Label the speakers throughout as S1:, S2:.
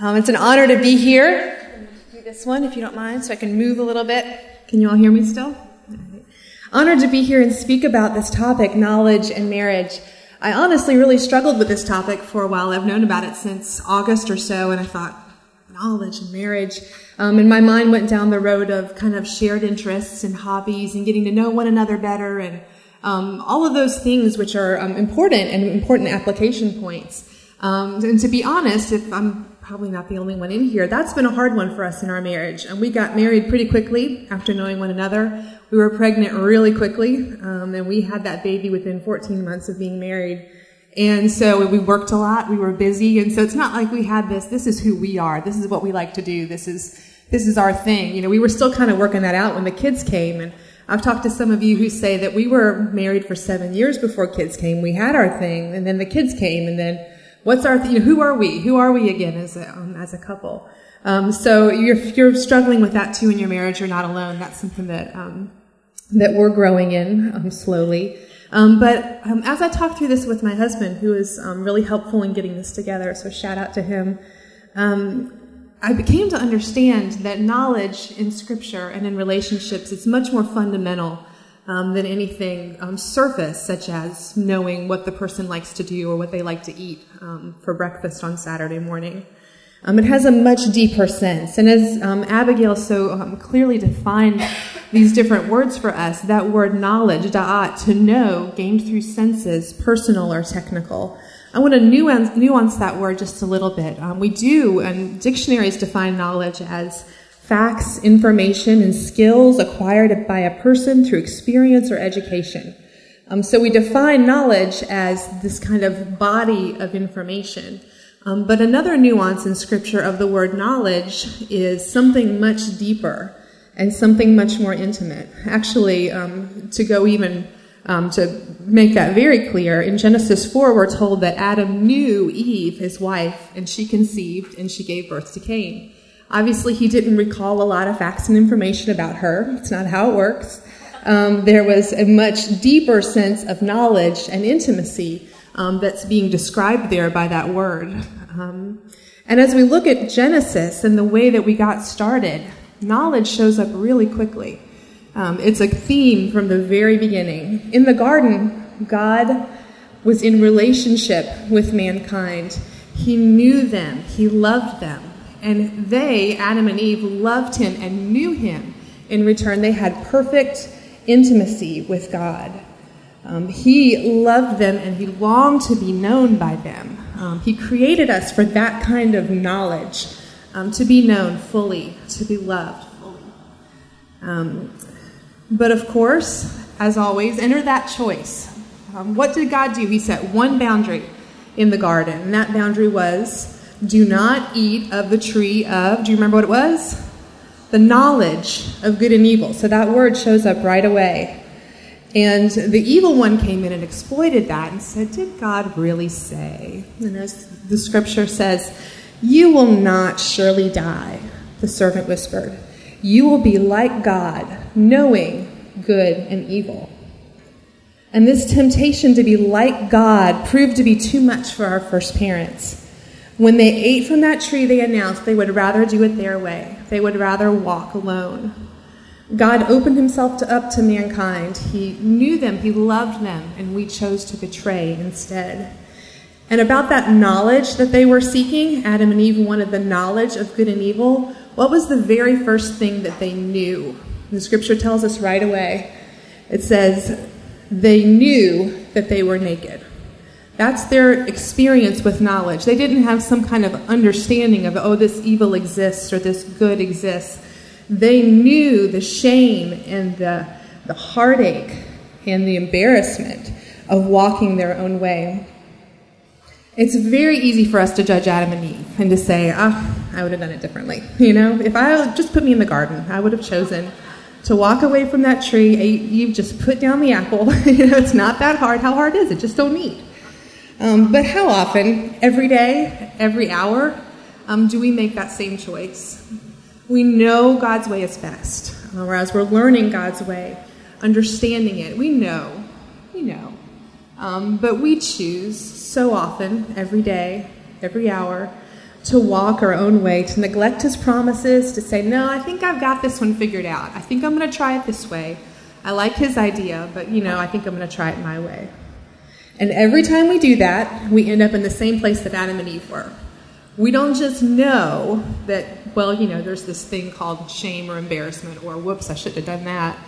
S1: Um, it's an honor to be here. do this one, if you don't mind, so I can move a little bit. Can you all hear me still? Honored to be here and speak about this topic, knowledge and marriage. I honestly really struggled with this topic for a while. I've known about it since August or so, and I thought, knowledge and marriage. Um, and my mind went down the road of kind of shared interests and hobbies and getting to know one another better and um, all of those things which are um, important and important application points. Um, and to be honest, if I'm probably not the only one in here, that's been a hard one for us in our marriage. And we got married pretty quickly after knowing one another. We were pregnant really quickly, um, and we had that baby within 14 months of being married. And so we worked a lot, we were busy, and so it's not like we had this, this is who we are, this is what we like to do, this is, this is our thing. You know, we were still kind of working that out when the kids came, and I've talked to some of you who say that we were married for seven years before kids came. We had our thing, and then the kids came, and then what's our, you know, who are we? Who are we again as a, um, as a couple? Um, so you're, you're struggling with that too in your marriage, you're not alone. That's something that um, that we're growing in um, slowly. Um, but um, as I talked through this with my husband, who was really helpful in getting this together, so shout out to him. I became to understand that knowledge in scripture and in relationships is much more fundamental um, than anything um, surface, such as knowing what the person likes to do or what they like to eat um, for breakfast on Saturday morning. Um, it has a much deeper sense. And as um, Abigail so um, clearly defined these different words for us, that word knowledge, da'at, to know, gained through senses, personal or technical, I want to nuance, nuance that word just a little bit. We do, and dictionaries define knowledge as facts, information, and skills acquired by a person through experience or education. Um, so we define knowledge as this kind of body of information. Um, but another nuance in scripture of the word knowledge is something much deeper and something much more intimate. Actually, um, to go even um, to make that very clear, in Genesis 4, we're told that Adam knew Eve, his wife, and she conceived and she gave birth to Cain. Obviously, he didn't recall a lot of facts and information about her. It's not how it works. Um, there was a much deeper sense of knowledge and intimacy um, that's being described there by that word. Um, and as we look at Genesis and the way that we got started, knowledge shows up really quickly. Um, it's a theme from the very beginning. In the garden, God was in relationship with mankind. He knew them, He loved them, and they, Adam and Eve, loved Him and knew Him. In return, they had perfect intimacy with God. Um, he loved them and He longed to be known by them. Um, he created us for that kind of knowledge, um, to be known fully, to be loved fully. Um, but of course, as always, enter that choice. Um, what did God do? He set one boundary in the garden, and that boundary was do not eat of the tree of, do you remember what it was? The knowledge of good and evil. So that word shows up right away. And the evil one came in and exploited that and said, Did God really say? And as the scripture says, You will not surely die, the servant whispered. You will be like God, knowing good and evil. And this temptation to be like God proved to be too much for our first parents. When they ate from that tree, they announced they would rather do it their way. They would rather walk alone. God opened himself to, up to mankind. He knew them, he loved them, and we chose to betray instead. And about that knowledge that they were seeking, Adam and Eve wanted the knowledge of good and evil. What was the very first thing that they knew? The scripture tells us right away. It says, they knew that they were naked. That's their experience with knowledge. They didn't have some kind of understanding of, oh, this evil exists or this good exists. They knew the shame and the, the heartache and the embarrassment of walking their own way. It's very easy for us to judge Adam and Eve and to say, ah, oh, I would have done it differently. You know, if I just put me in the garden, I would have chosen to walk away from that tree. Eve just put down the apple. you know, it's not that hard. How hard is it? Just don't eat. Um, but how often, every day, every hour, um, do we make that same choice? We know God's way is best, or as we're learning God's way, understanding it, we know, we know. Um, but we choose so often, every day, every hour, to walk our own way, to neglect his promises, to say, no, I think I've got this one figured out. I think I'm going to try it this way. I like his idea, but you know, I think I'm going to try it my way. And every time we do that, we end up in the same place that Adam and Eve were. We don't just know that, well, you know, there's this thing called shame or embarrassment, or whoops, I shouldn't have done that.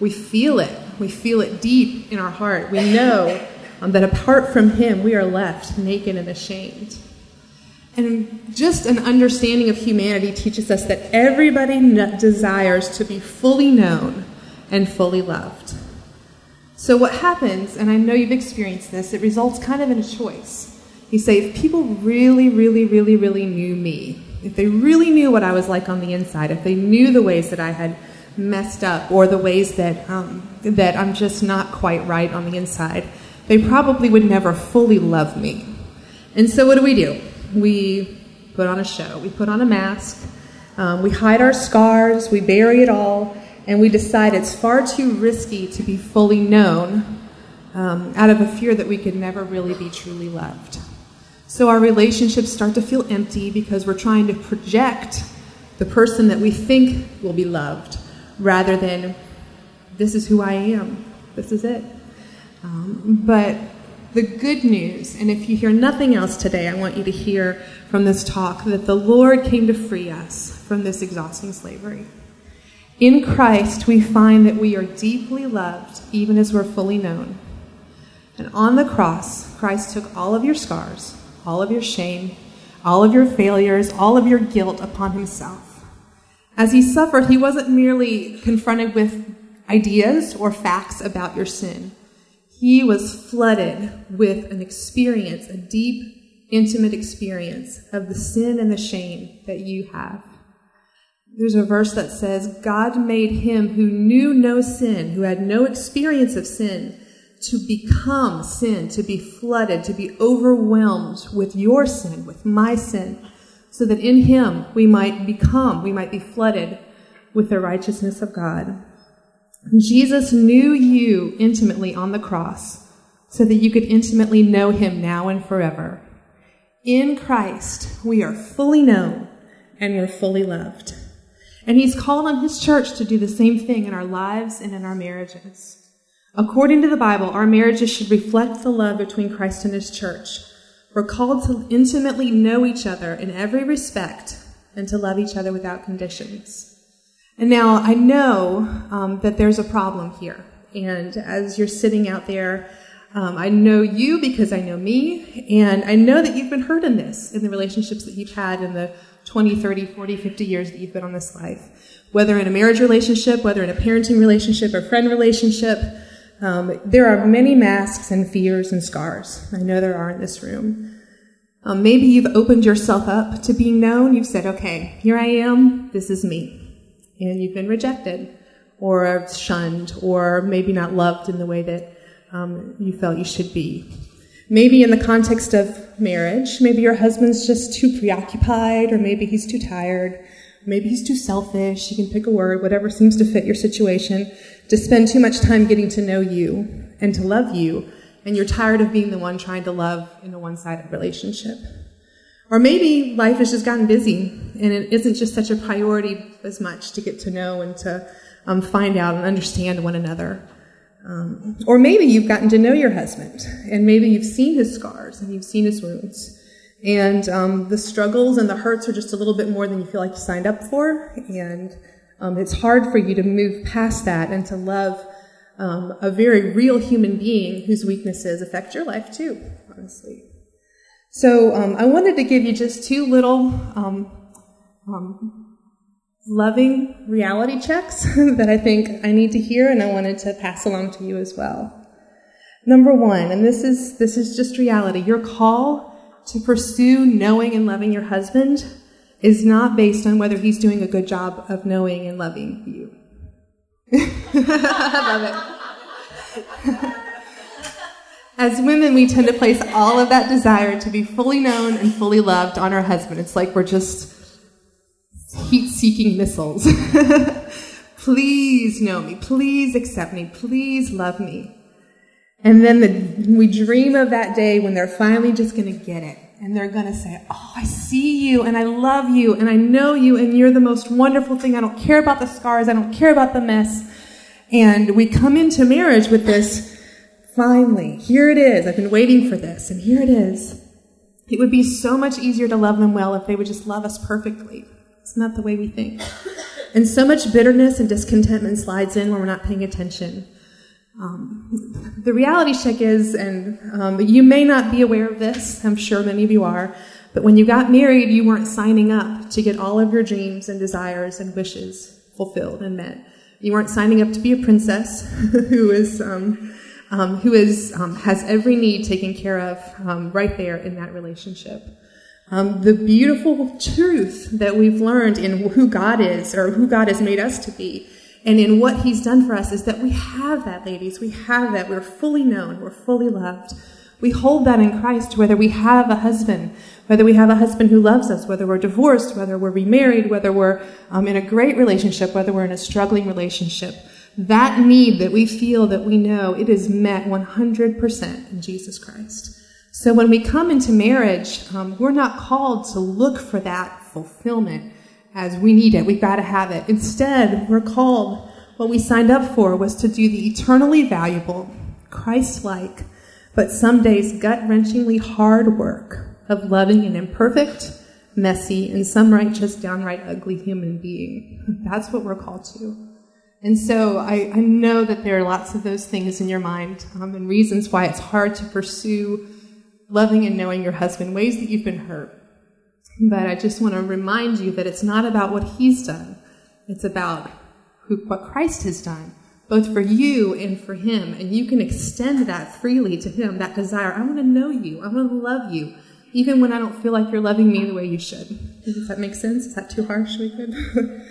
S1: We feel it. We feel it deep in our heart. We know um, that apart from Him, we are left naked and ashamed. And just an understanding of humanity teaches us that everybody desires to be fully known and fully loved. So, what happens, and I know you've experienced this, it results kind of in a choice. You say, if people really, really, really, really knew me, if they really knew what I was like on the inside, if they knew the ways that I had messed up or the ways that, um, that I'm just not quite right on the inside, they probably would never fully love me. And so, what do we do? we put on a show. We put on a mask. Um, we hide our scars. We bury it all. And we decide it's far too risky to be fully known um, out of a fear that we could never really be truly loved. So our relationships start to feel empty because we're trying to project the person that we think will be loved rather than this is who I am. This is it. Um, but the good news, and if you hear nothing else today, I want you to hear from this talk that the Lord came to free us from this exhausting slavery. In Christ, we find that we are deeply loved, even as we're fully known. And on the cross, Christ took all of your scars, all of your shame, all of your failures, all of your guilt upon himself. As he suffered, he wasn't merely confronted with ideas or facts about your sin he was flooded with an experience, a deep, intimate experience of the sin and the shame that you have. There's a verse that says, God made him who knew no sin, who had no experience of sin, to become sin, to be flooded, to be overwhelmed with your sin, with my sin, so that in him we might become, we might be flooded with the righteousness of God. Jesus knew you intimately on the cross so that you could intimately know him now and forever. In Christ, we are fully known and we're fully loved. And he's called on his church to do the same thing in our lives and in our marriages. According to the Bible, our marriages should reflect the love between Christ and his church. We're called to intimately know each other in every respect and to love each other without conditions. And now I know um, that there's a problem here. And as you're sitting out there, um, I know you because I know me, and I know that you've been hurt in this, in the relationships that you've had in the 20, 30, 40, 50 years that you've been on this life. Whether in a marriage relationship, whether in a parenting relationship or friend relationship, um, there are many masks and fears and scars. I know there are in this room. Um, maybe you've opened yourself up to being known. You've said, okay, here I am. This is me and you've been rejected or shunned or maybe not loved in the way that um, you felt you should be. Maybe in the context of marriage, maybe your husband's just too preoccupied, or maybe he's too tired, maybe he's too selfish. You can pick a word, whatever seems to fit your situation, to spend too much time getting to know you and to love you, and you're tired of being the one trying to love in a one sided relationship. Or maybe life has just gotten busy and it isn't just such a priority as much to get to know and to um, find out and understand one another. Um, or maybe you've gotten to know your husband and maybe you've seen his scars and you've seen his wounds. And um, the struggles and the hurts are just a little bit more than you feel like you signed up for. And um, it's hard for you to move past that and to love um, a very real human being whose weaknesses affect your life too, honestly. So um, I wanted to give you just two little um, loving reality checks that I think I need to hear, and I wanted to pass along to you as well. Number one, and this is this is just reality. Your call to pursue knowing and loving your husband is not based on whether he's doing a good job of knowing and loving you. I love it. As women, we tend to place all of that desire to be fully known and fully loved on our husband. It's like we're just heat seeking missiles. please know me. Please accept me. Please love me. And then the, we dream of that day when they're finally just going to get it and they're going to say, Oh, I see you and I love you and I know you and you're the most wonderful thing. I don't care about the scars. I don't care about the mess. And we come into marriage with this, finally, here it is. I've been waiting for this and here it is. It would be so much easier to love them well if they would just love us perfectly. It's not the way we think. And so much bitterness and discontentment slides in when we're not paying attention. Um, the reality check is, and um, you may not be aware of this, I'm sure many of you are, but when you got married, you weren't signing up to get all of your dreams and desires and wishes fulfilled and met. You weren't signing up to be a princess who is um, um, who is um, has every need taken care of um, right there in that relationship. Um, the beautiful truth that we've learned in who God is or who God has made us to be and in what he's done for us is that we have that, ladies. We have that. We're fully known. We're fully loved. We hold that in Christ, whether we have a husband, whether we have a husband who loves us, whether we're divorced, whether we're remarried, whether we're um, in a great relationship, whether we're in a struggling relationship. That need that we feel that we know, it is met 100% in Jesus Christ. So when we come into marriage, um, we're not called to look for that fulfillment as we need it. We've got to have it. Instead, we're called, what we signed up for was to do the eternally valuable, Christ like, but some days gut wrenchingly hard work of loving an imperfect, messy, and some right just downright ugly human being. That's what we're called to. And so I, I know that there are lots of those things in your mind um, and reasons why it's hard to pursue loving and knowing your husband, ways that you've been hurt, but I just want to remind you that it's not about what he's done. It's about who, what Christ has done, both for you and for him. And you can extend that freely to him, that desire. I want to know you. I want to love you, even when I don't feel like you're loving me the way you should. Does that make sense? Is that too harsh? We could.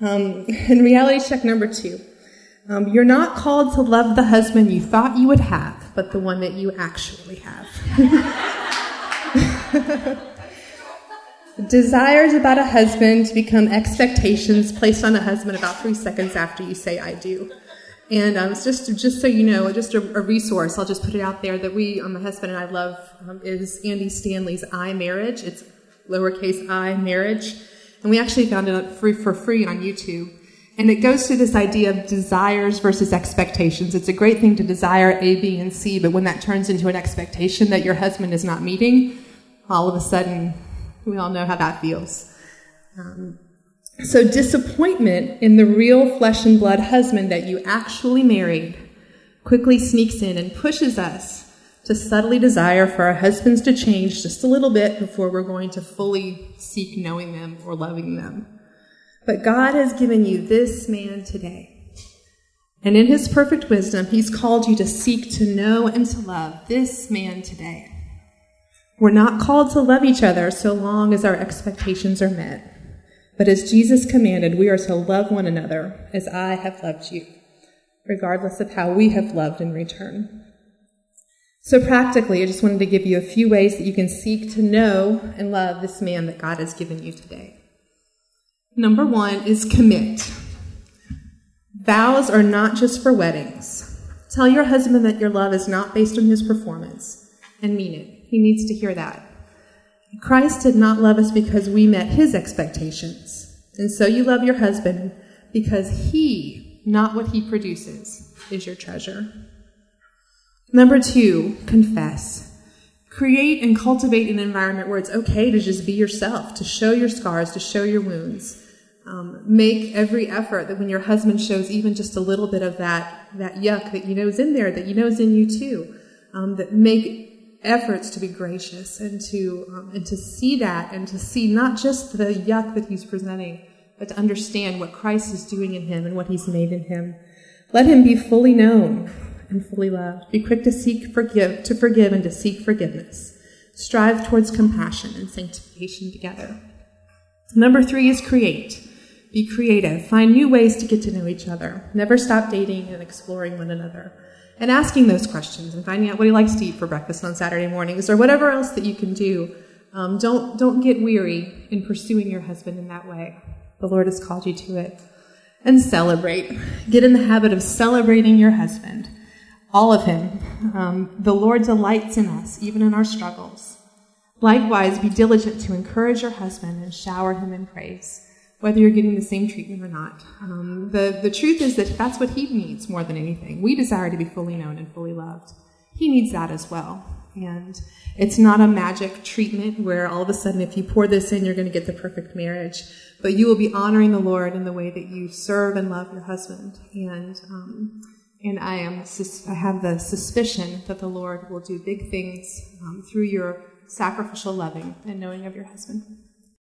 S1: um, and reality check number two. Um, you're not called to love the husband you thought you would have, but the one that you actually have. Desires about a husband become expectations placed on a husband about three seconds after you say "I do." And um, just just so you know, just a, a, resource, I'll just put it out there that we, um, my husband and I love um, is Andy Stanley's "iMarriage." It's lowercase "iMarriage," and we actually found it free for free on YouTube. And it goes to this idea of desires versus expectations. It's a great thing to desire A, B, and C, but when that turns into an expectation that your husband is not meeting, all of a sudden we all know how that feels. Um, so, disappointment in the real flesh and blood husband that you actually married quickly sneaks in and pushes us to subtly desire for our husbands to change just a little bit before we're going to fully seek knowing them or loving them. But God has given you this man today. And in his perfect wisdom, he's called you to seek to know and to love this man today. We're not called to love each other so long as our expectations are met. But as Jesus commanded, we are to love one another as I have loved you, regardless of how we have loved in return. So, practically, I just wanted to give you a few ways that you can seek to know and love this man that God has given you today. Number one is commit. Vows are not just for weddings. Tell your husband that your love is not based on his performance and mean it. He needs to hear that. Christ did not love us because we met his expectations. And so you love your husband because he, not what he produces, is your treasure. Number two, confess. Create and cultivate an environment where it's okay to just be yourself, to show your scars, to show your wounds. Um, make every effort that when your husband shows even just a little bit of that, that yuck that you know is in there, that you know is in you too, um, that make efforts to be gracious and to um, and to see that and to see not just the yuck that he's presenting, but to understand what Christ is doing in him and what he's made in him. Let him be fully known and fully loved. Be quick to seek forgive to forgive and to seek forgiveness. Strive towards compassion and sanctification together. Number three is create. Be creative. Find new ways to get to know each other. Never stop dating and exploring one another and asking those questions and finding out what he likes to eat for breakfast on Saturday mornings or whatever else that you can do. Um, don't, don't get weary in pursuing your husband in that way. The Lord has called you to it. And celebrate. Get in the habit of celebrating your husband. All of him. Um, the Lord delights in us, even in our struggles. Likewise, be diligent to encourage your husband and shower him in praise, whether you're getting the same treatment or not. Um, the, the truth is that that's what he needs more than anything. We desire to be fully known and fully loved. He needs that as well. And it's not a magic treatment where all of a sudden, if you pour this in, you're going to get the perfect marriage. But you will be honoring the Lord in the way that you serve and love your husband. And, um, and I am, I have the suspicion that the Lord will do big things um, through your sacrificial loving and knowing of your husband.